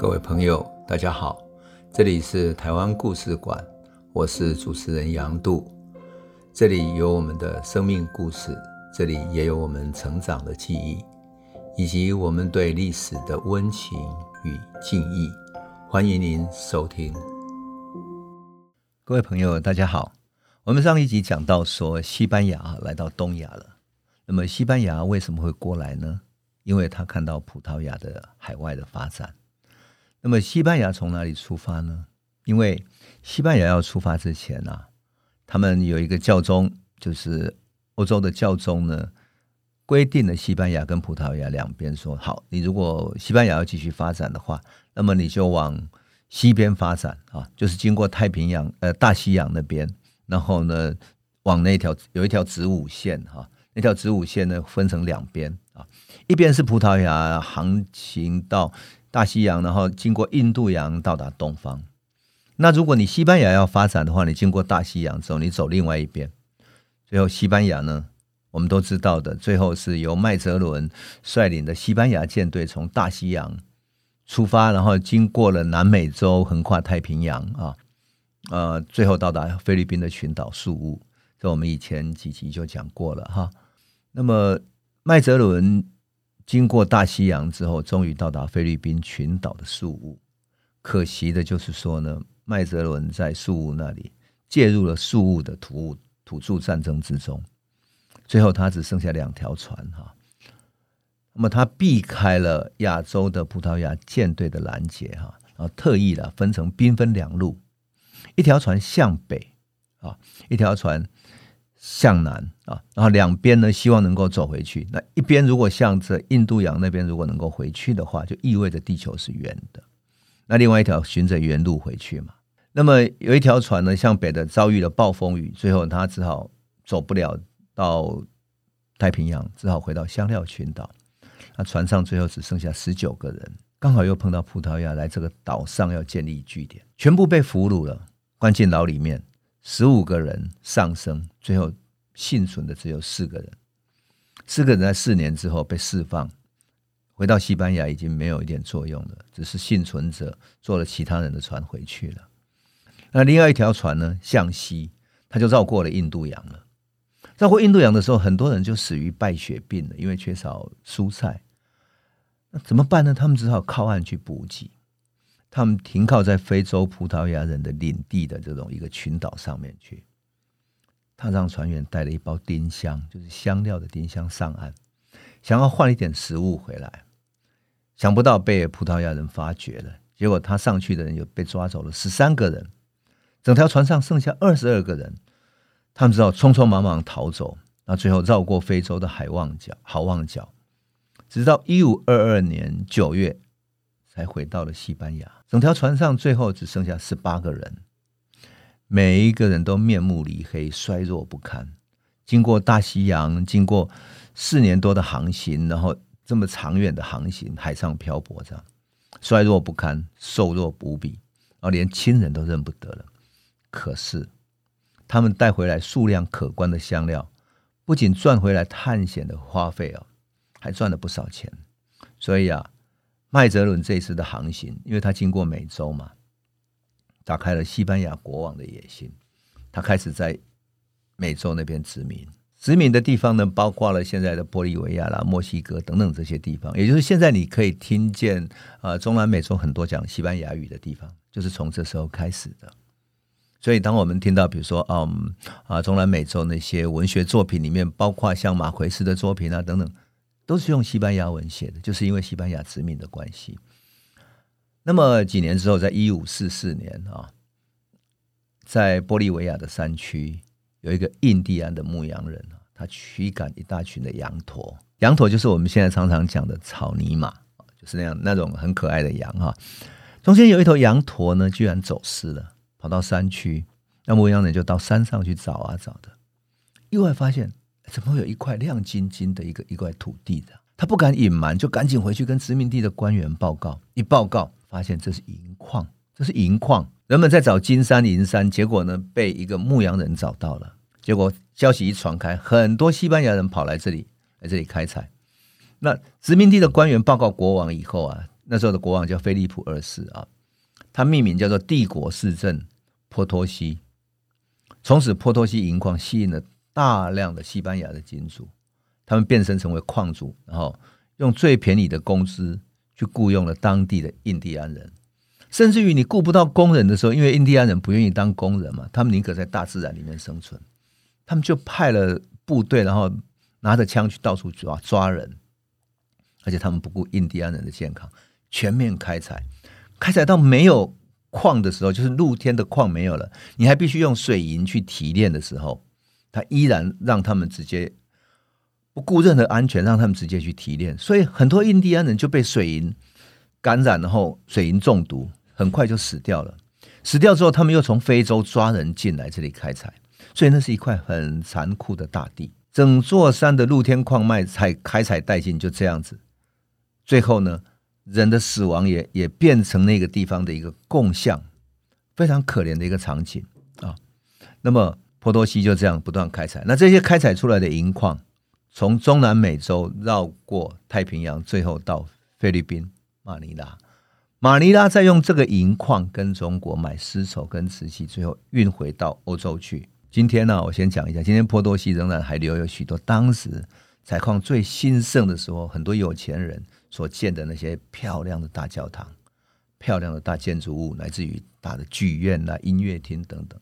各位朋友，大家好，这里是台湾故事馆，我是主持人杨度，这里有我们的生命故事，这里也有我们成长的记忆，以及我们对历史的温情与敬意。欢迎您收听。各位朋友，大家好，我们上一集讲到说，西班牙来到东亚了，那么西班牙为什么会过来呢？因为他看到葡萄牙的海外的发展，那么西班牙从哪里出发呢？因为西班牙要出发之前啊，他们有一个教宗，就是欧洲的教宗呢，规定了西班牙跟葡萄牙两边说：好，你如果西班牙要继续发展的话，那么你就往西边发展啊，就是经过太平洋呃大西洋那边，然后呢往那条有一条子午线哈，那条子午线呢分成两边啊。一边是葡萄牙航行到大西洋，然后经过印度洋到达东方。那如果你西班牙要发展的话，你经过大西洋之后，你走另外一边。最后西班牙呢，我们都知道的，最后是由麦哲伦率领的西班牙舰队从大西洋出发，然后经过了南美洲，横跨太平洋啊，呃，最后到达菲律宾的群岛宿务。这我们以前几集就讲过了哈。那么。麦哲伦经过大西洋之后，终于到达菲律宾群岛的宿务。可惜的就是说呢，麦哲伦在宿务那里介入了宿务的土土著战争之中，最后他只剩下两条船哈。那么他避开了亚洲的葡萄牙舰队的拦截哈，然后特意的分成兵分两路，一条船向北啊，一条船。向南啊，然后两边呢，希望能够走回去。那一边如果向着印度洋那边如果能够回去的话，就意味着地球是圆的。那另外一条循着原路回去嘛。那么有一条船呢，向北的遭遇了暴风雨，最后他只好走不了到太平洋，只好回到香料群岛。那船上最后只剩下十九个人，刚好又碰到葡萄牙来这个岛上要建立据点，全部被俘虏了，关进牢里面。十五个人丧生，最后幸存的只有四个人。四个人在四年之后被释放，回到西班牙已经没有一点作用了，只是幸存者坐了其他人的船回去了。那另外一条船呢，向西，他就绕过了印度洋了。绕过印度洋的时候，很多人就死于败血病了，因为缺少蔬菜。那怎么办呢？他们只好靠岸去补给。他们停靠在非洲葡萄牙人的领地的这种一个群岛上面去，他让船员带了一包丁香，就是香料的丁香上岸，想要换一点食物回来，想不到被葡萄牙人发觉了，结果他上去的人又被抓走了十三个人，整条船上剩下二十二个人，他们只好匆匆忙忙逃走，那最后绕过非洲的海望角，好望角，直到一五二二年九月。才回到了西班牙，整条船上最后只剩下十八个人，每一个人都面目黧黑、衰弱不堪。经过大西洋，经过四年多的航行，然后这么长远的航行，海上漂泊，这样衰弱不堪、瘦弱无比，然后连亲人都认不得了。可是他们带回来数量可观的香料，不仅赚回来探险的花费啊，还赚了不少钱。所以啊。麦哲伦这一次的航行，因为他经过美洲嘛，打开了西班牙国王的野心。他开始在美洲那边殖民，殖民的地方呢，包括了现在的玻利维亚啦、墨西哥等等这些地方。也就是现在你可以听见啊，中南美洲很多讲西班牙语的地方，就是从这时候开始的。所以，当我们听到比如说，嗯啊，中南美洲那些文学作品里面，包括像马奎斯的作品啊等等。都是用西班牙文写的，就是因为西班牙殖民的关系。那么几年之后，在一五四四年啊，在玻利维亚的山区，有一个印第安的牧羊人，他驱赶一大群的羊驼。羊驼就是我们现在常常讲的草泥马，就是那样那种很可爱的羊哈。中间有一头羊驼呢，居然走失了，跑到山区，那牧羊人就到山上去找啊找的，意外发现。怎么会有一块亮晶晶的一个一块土地的？他不敢隐瞒，就赶紧回去跟殖民地的官员报告。一报告，发现这是银矿，这是银矿。人们在找金山银山，结果呢，被一个牧羊人找到了。结果消息一传开，很多西班牙人跑来这里，来这里开采。那殖民地的官员报告国王以后啊，那时候的国王叫菲利普二世啊，他命名叫做帝国市政波托西。从此，波托西银矿吸引了大量的西班牙的金主，他们变身成为矿主，然后用最便宜的工资去雇佣了当地的印第安人。甚至于你雇不到工人的时候，因为印第安人不愿意当工人嘛，他们宁可在大自然里面生存，他们就派了部队，然后拿着枪去到处抓抓人，而且他们不顾印第安人的健康，全面开采，开采到没有矿的时候，就是露天的矿没有了，你还必须用水银去提炼的时候，他依然让他们直接不顾任何安全，让他们直接去提炼，所以很多印第安人就被水银感染，然后水银中毒。很快就死掉了。死掉之后，他们又从非洲抓人进来这里开采，所以那是一块很残酷的大地。整座山的露天矿脉才开采殆尽，就这样子。最后呢，人的死亡也也变成那个地方的一个共相，非常可怜的一个场景啊。那么波多西就这样不断开采。那这些开采出来的银矿，从中南美洲绕过太平洋，最后到菲律宾马尼拉。马尼拉再用这个银矿跟中国买丝绸跟瓷器，最后运回到欧洲去。今天呢，我先讲一下，今天波多西仍然还留有许多当时采矿最兴盛的时候，很多有钱人所建的那些漂亮的大教堂、漂亮的大建筑物，乃至于大的剧院啊、音乐厅等等。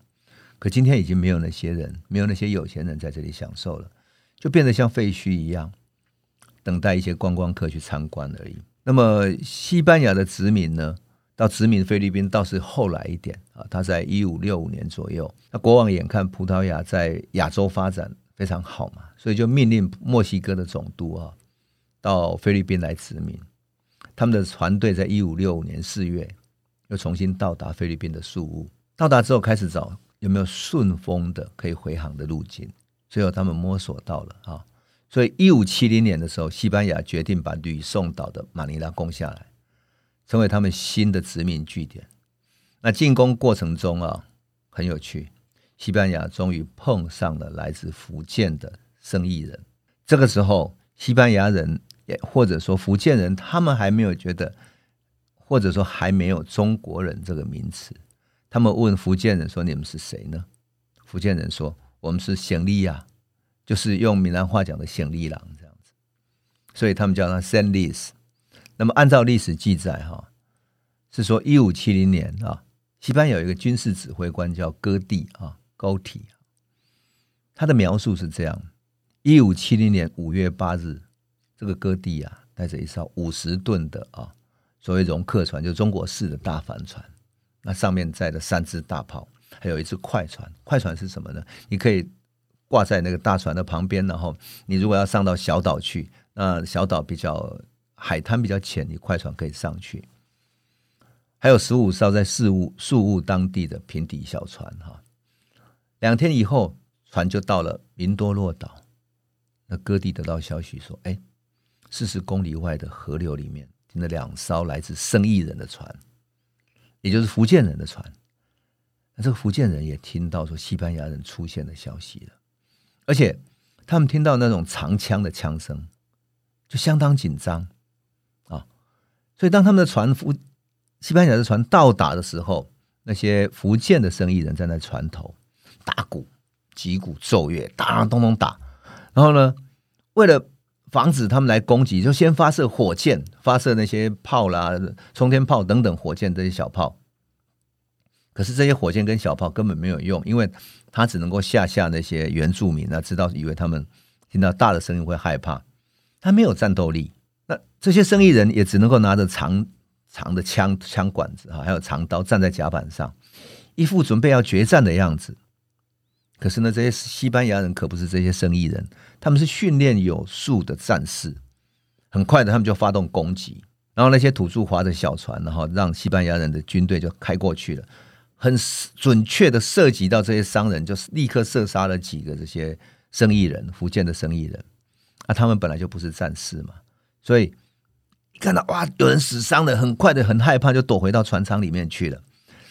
可今天已经没有那些人，没有那些有钱人在这里享受了，就变得像废墟一样，等待一些观光客去参观而已。那么西班牙的殖民呢，到殖民菲律宾倒是后来一点啊，他在一五六五年左右，那国王眼看葡萄牙在亚洲发展非常好嘛，所以就命令墨西哥的总督啊到菲律宾来殖民。他们的船队在一五六五年四月又重新到达菲律宾的宿务，到达之后开始找有没有顺风的可以回航的路径，最后他们摸索到了啊。所以，一五七零年的时候，西班牙决定把吕宋岛的马尼拉攻下来，成为他们新的殖民据点。那进攻过程中啊，很有趣，西班牙终于碰上了来自福建的生意人。这个时候，西班牙人也或者说福建人，他们还没有觉得，或者说还没有中国人这个名词。他们问福建人说：“你们是谁呢？”福建人说：“我们是暹粒呀。”就是用闽南话讲的“暹粒郎”这样子，所以他们叫他 “Senlis”。那么按照历史记载，哈，是说一五七零年啊，西班牙有一个军事指挥官叫戈蒂啊，高提。他的描述是这样：一五七零年五月八日，这个戈蒂啊，带着一艘五十吨的啊，所谓容客船，就中国式的大帆船，那上面载了三只大炮，还有一只快船。快船是什么呢？你可以。挂在那个大船的旁边，然后你如果要上到小岛去，那小岛比较海滩比较浅，你快船可以上去。还有十五艘在宿务宿务当地的平底小船，哈。两天以后，船就到了明多洛岛。那戈蒂得到消息说，哎，四十公里外的河流里面停了两艘来自生意人的船，也就是福建人的船。那这个福建人也听到说西班牙人出现的消息了。而且他们听到那种长枪的枪声，就相当紧张啊！所以当他们的船夫、西班牙的船到达的时候，那些福建的生意人站在船头打鼓、击鼓奏乐，打咚咚打。然后呢，为了防止他们来攻击，就先发射火箭，发射那些炮啦、冲天炮等等火箭这些小炮。可是这些火箭跟小炮根本没有用，因为他只能够吓吓那些原住民啊，知道以为他们听到大的声音会害怕，他没有战斗力。那这些生意人也只能够拿着长长的枪枪管子啊，还有长刀站在甲板上，一副准备要决战的样子。可是呢，这些西班牙人可不是这些生意人，他们是训练有素的战士。很快的，他们就发动攻击，然后那些土著划着小船，然后让西班牙人的军队就开过去了。很准确的涉及到这些商人，就是立刻射杀了几个这些生意人，福建的生意人。啊，他们本来就不是战士嘛，所以一看到哇，有人死伤了，很快的很害怕，就躲回到船舱里面去了。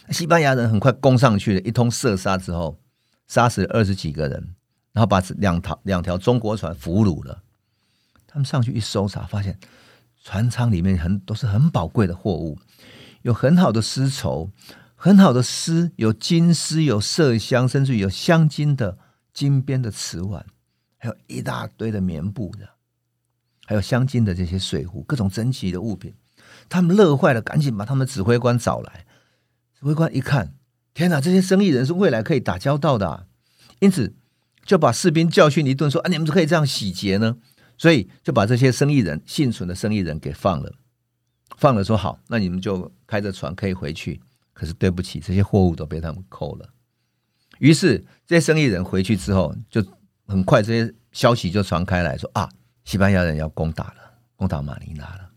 西班牙人很快攻上去了，一通射杀之后，杀死二十几个人，然后把两条两条中国船俘虏了。他们上去一搜查，发现船舱里面很都是很宝贵的货物，有很好的丝绸，很好的丝，有金丝，有麝香，甚至有镶金的金边的瓷碗，还有一大堆的棉布的，还有镶金的这些水壶，各种珍奇的物品。他们乐坏了，赶紧把他们指挥官找来。指挥官一看，天哪，这些生意人是未来可以打交道的啊，因此就把士兵教训一顿，说啊，你们怎可以这样洗劫呢？所以就把这些生意人幸存的生意人给放了，放了说好，那你们就开着船可以回去。可是对不起，这些货物都被他们扣了。于是这些生意人回去之后，就很快这些消息就传开来说啊，西班牙人要攻打了，攻打马尼拉了。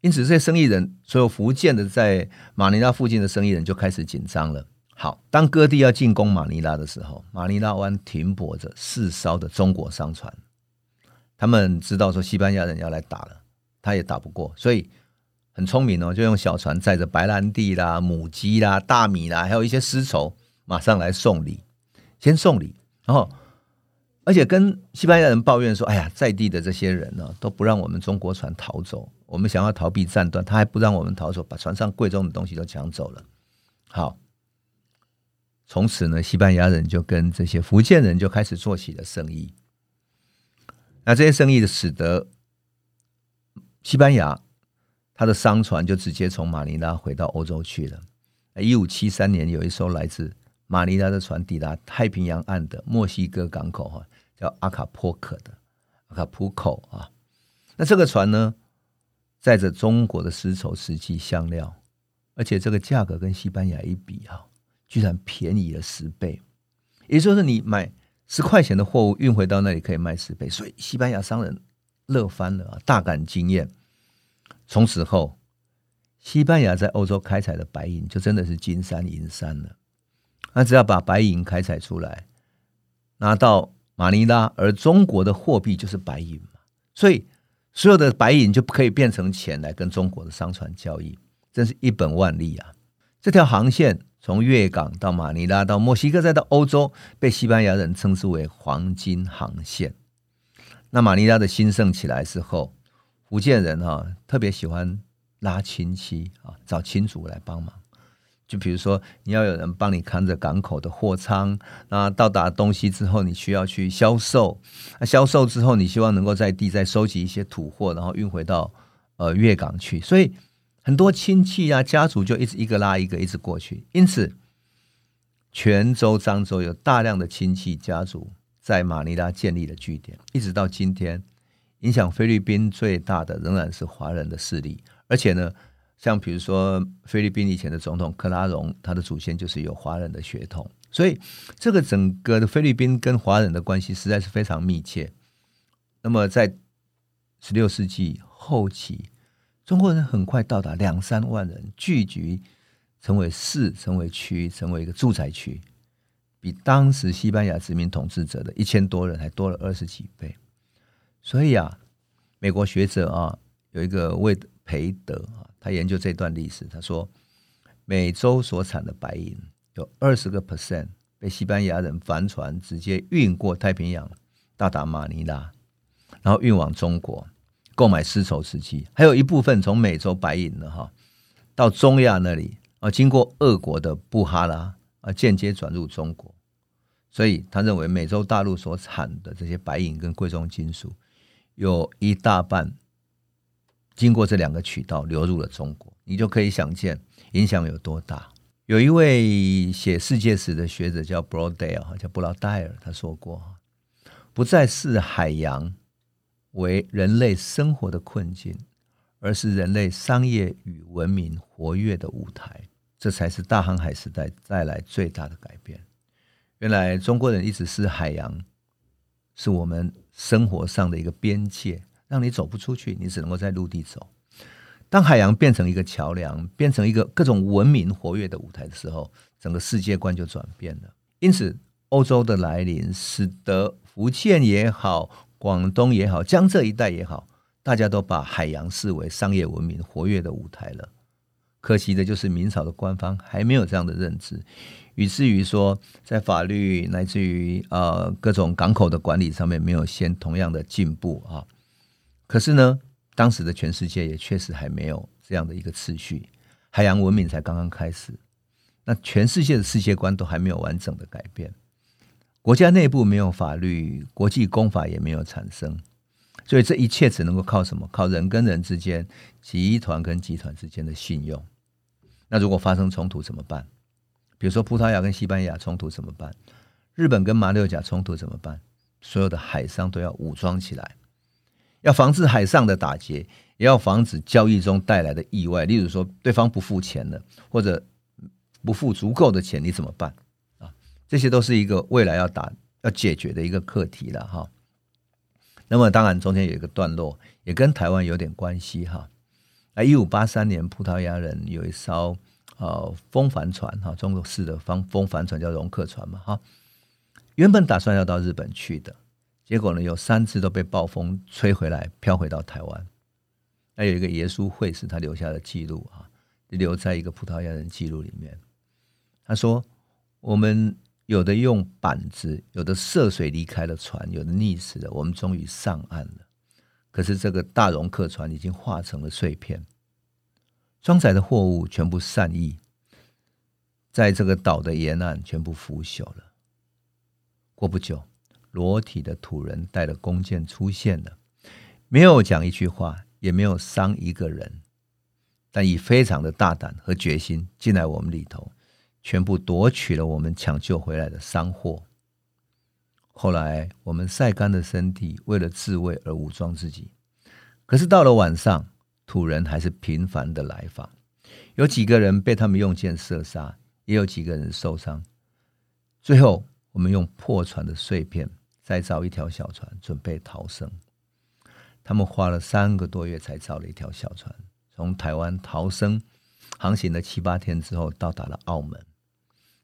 因此这些生意人，所有福建的在马尼拉附近的生意人就开始紧张了。好，当各地要进攻马尼拉的时候，马尼拉湾停泊着四艘的中国商船。他们知道说西班牙人要来打了，他也打不过，所以很聪明哦，就用小船载着白兰地啦、母鸡啦、大米啦，还有一些丝绸，马上来送礼，先送礼，然后而且跟西班牙人抱怨说：“哎呀，在地的这些人呢，都不让我们中国船逃走，我们想要逃避战端，他还不让我们逃走，把船上贵重的东西都抢走了。”好，从此呢，西班牙人就跟这些福建人就开始做起了生意。那这些生意的使得西班牙，他的商船就直接从马尼拉回到欧洲去了。一五七三年，有一艘来自马尼拉的船抵达太平洋岸的墨西哥港口，哈，叫阿卡波克的阿卡普口啊。那这个船呢，载着中国的丝绸、瓷器、香料，而且这个价格跟西班牙一比，哈，居然便宜了十倍。也就是，你买。十块钱的货物运回到那里可以卖十倍，所以西班牙商人乐翻了啊，大感惊艳。从此后，西班牙在欧洲开采的白银就真的是金山银山了。那只要把白银开采出来，拿到马尼拉，而中国的货币就是白银嘛，所以所有的白银就可以变成钱来跟中国的商船交易，真是一本万利啊！这条航线。从粤港到马尼拉到墨西哥再到欧洲，被西班牙人称之为黄金航线。那马尼拉的兴盛起来之后，福建人哈特别喜欢拉亲戚啊，找亲族来帮忙。就比如说，你要有人帮你看着港口的货仓，那到达东西之后，你需要去销售。那销售之后，你希望能够在地再收集一些土货，然后运回到呃粤港去。所以。很多亲戚啊，家族就一直一个拉一个，一直过去。因此，泉州、漳州有大量的亲戚家族在马尼拉建立了据点，一直到今天，影响菲律宾最大的仍然是华人的势力。而且呢，像比如说菲律宾以前的总统克拉荣，他的祖先就是有华人的血统，所以这个整个的菲律宾跟华人的关系实在是非常密切。那么，在十六世纪后期。中国人很快到达两三万人，聚集成为市，成为区，成为一个住宅区，比当时西班牙殖民统治者的一千多人还多了二十几倍。所以啊，美国学者啊，有一个魏培德啊，他研究这段历史，他说，美洲所产的白银有二十个 percent 被西班牙人帆船直接运过太平洋，到达马尼拉，然后运往中国。购买丝绸瓷器，还有一部分从美洲白银的哈，到中亚那里啊，经过俄国的布哈拉啊，间接转入中国。所以他认为美洲大陆所产的这些白银跟贵重金属，有一大半经过这两个渠道流入了中国。你就可以想见影响有多大。有一位写世界史的学者叫布罗代尔，叫布劳戴尔，他说过：不再是海洋。为人类生活的困境，而是人类商业与文明活跃的舞台。这才是大航海时代带来最大的改变。原来中国人一直是海洋是我们生活上的一个边界，让你走不出去，你只能够在陆地走。当海洋变成一个桥梁，变成一个各种文明活跃的舞台的时候，整个世界观就转变了。因此，欧洲的来临使得福建也好。广东也好，江浙一带也好，大家都把海洋视为商业文明活跃的舞台了。可惜的就是明朝的官方还没有这样的认知，以至于说在法律乃至于呃各种港口的管理上面没有先同样的进步啊。可是呢，当时的全世界也确实还没有这样的一个次序，海洋文明才刚刚开始，那全世界的世界观都还没有完整的改变，国家内部没有法律，国际公法也没有产生，所以这一切只能够靠什么？靠人跟人之间、集团跟集团之间的信用。那如果发生冲突怎么办？比如说葡萄牙跟西班牙冲突怎么办？日本跟马六甲冲突怎么办？所有的海商都要武装起来，要防止海上的打劫，也要防止交易中带来的意外。例如说，对方不付钱了，或者不付足够的钱，你怎么办？这些都是一个未来要打要解决的一个课题了哈。那么，当然中间有一个段落，也跟台湾有点关系哈。那一五八三年，葡萄牙人有一艘呃风帆船哈，中国式的风风帆船叫容客船嘛哈。原本打算要到日本去的，结果呢，有三次都被暴风吹回来，飘回到台湾。那有一个耶稣会士，他留下的记录啊，留在一个葡萄牙人记录里面。他说：“我们有的用板子，有的涉水离开了船，有的溺死了。我们终于上岸了，可是这个大容客船已经化成了碎片，装载的货物全部散逸，在这个岛的沿岸全部腐朽了。”过不久，裸体的土人带着弓箭出现了，没有讲一句话，也没有伤一个人，但以非常的大胆和决心进来我们里头，全部夺取了我们抢救回来的商货。后来我们晒干的身体，为了自卫而武装自己。可是到了晚上，土人还是频繁的来访，有几个人被他们用箭射杀，也有几个人受伤。最后。我们用破船的碎片再造一条小船，准备逃生。他们花了三个多月才造了一条小船，从台湾逃生，航行了七八天之后到达了澳门。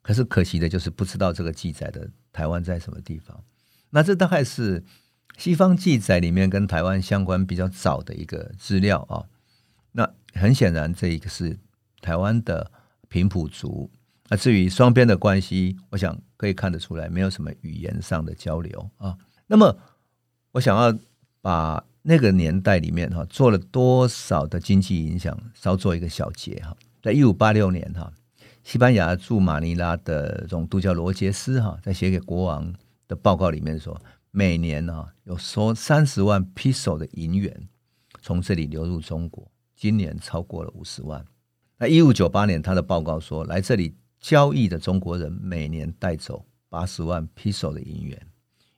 可是可惜的就是不知道这个记载的台湾在什么地方。那这大概是西方记载里面跟台湾相关比较早的一个资料啊。那很显然，这一个是台湾的平埔族。那至于双边的关系，我想可以看得出来，没有什么语言上的交流啊。那么，我想要把那个年代里面哈做了多少的经济影响，稍做一个小结哈。在一五八六年哈，西班牙驻马尼拉的总督叫罗杰斯哈，在写给国王的报告里面说，每年啊有说三十万 piso 的银元从这里流入中国，今年超过了五十万。那一五九八年他的报告说，来这里。交易的中国人每年带走八十万 piso 的银元，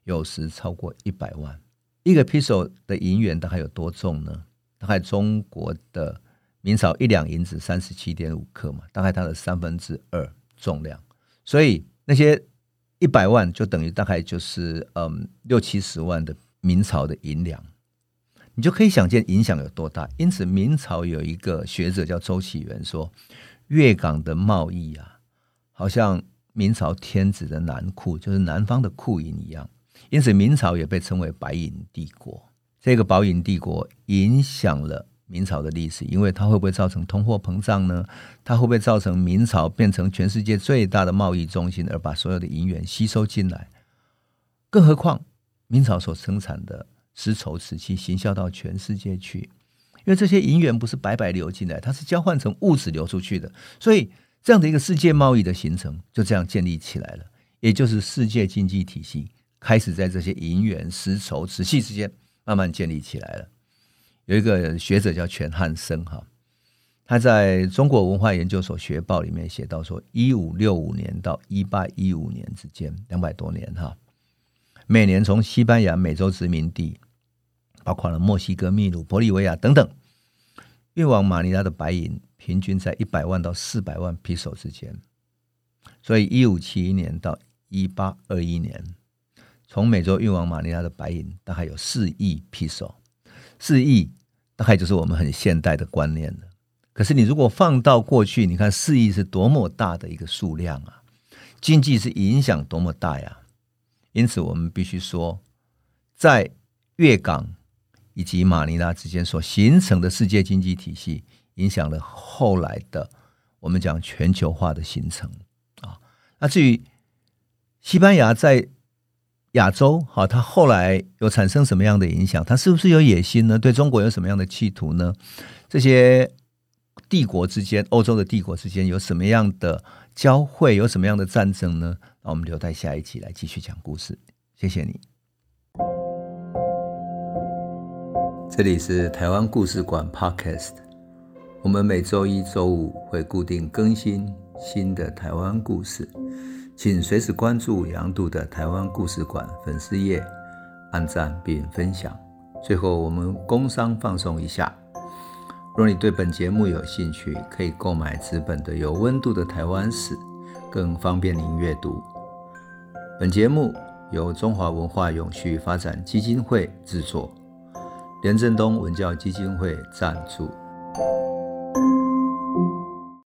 有时超过一百万。一个 piso 的银元大概有多重呢？大概中国的明朝一两银子三十七点五克嘛，大概它的三分之二重量。所以那些一百万就等于大概就是嗯六七十万的明朝的银两，你就可以想见影响有多大。因此，明朝有一个学者叫周启源说，粤港的贸易啊。好像明朝天子的南库，就是南方的库银一样，因此明朝也被称为白银帝国。这个白银帝国影响了明朝的历史，因为它会不会造成通货膨胀呢？它会不会造成明朝变成全世界最大的贸易中心，而把所有的银元吸收进来？更何况明朝所生产的丝绸、瓷器行销到全世界去，因为这些银元不是白白流进来，它是交换成物质流出去的，所以。这样的一个世界贸易的形成就这样建立起来了，也就是世界经济体系开始在这些银元、丝绸、瓷器之间慢慢建立起来了。有一个学者叫全汉生哈，他在中国文化研究所学报里面写到说，一五六五年到一八一五年之间，两百多年哈，每年从西班牙美洲殖民地，包括了墨西哥、秘鲁、玻利维亚等等，运往马尼拉的白银。平均在一百万到四百万披索之间，所以一五七一年到一八二一年，从美洲运往马尼拉的白银大概有四亿披索，四亿大概就是我们很现代的观念了。可是你如果放到过去，你看四亿是多么大的一个数量啊，经济是影响多么大呀！因此，我们必须说，在粤港以及马尼拉之间所形成的世界经济体系。影响了后来的我们讲全球化的形成啊。那至于西班牙在亚洲，哈，它后来有产生什么样的影响？它是不是有野心呢？对中国有什么样的企图呢？这些帝国之间，欧洲的帝国之间有什么样的交汇？有什么样的战争呢？那我们留待下一集来继续讲故事。谢谢你。这里是台湾故事馆 Podcast，我们每周一、周五会固定更新新的台湾故事。请随时关注杨渡的台湾故事馆粉丝页，按赞并分享。最后，我们工商放送一下：若你对本节目有兴趣，可以购买纸本的《有温度的台湾史》，更方便您阅读。本节目由中华文化永续发展基金会制作，连振东文教基金会赞助。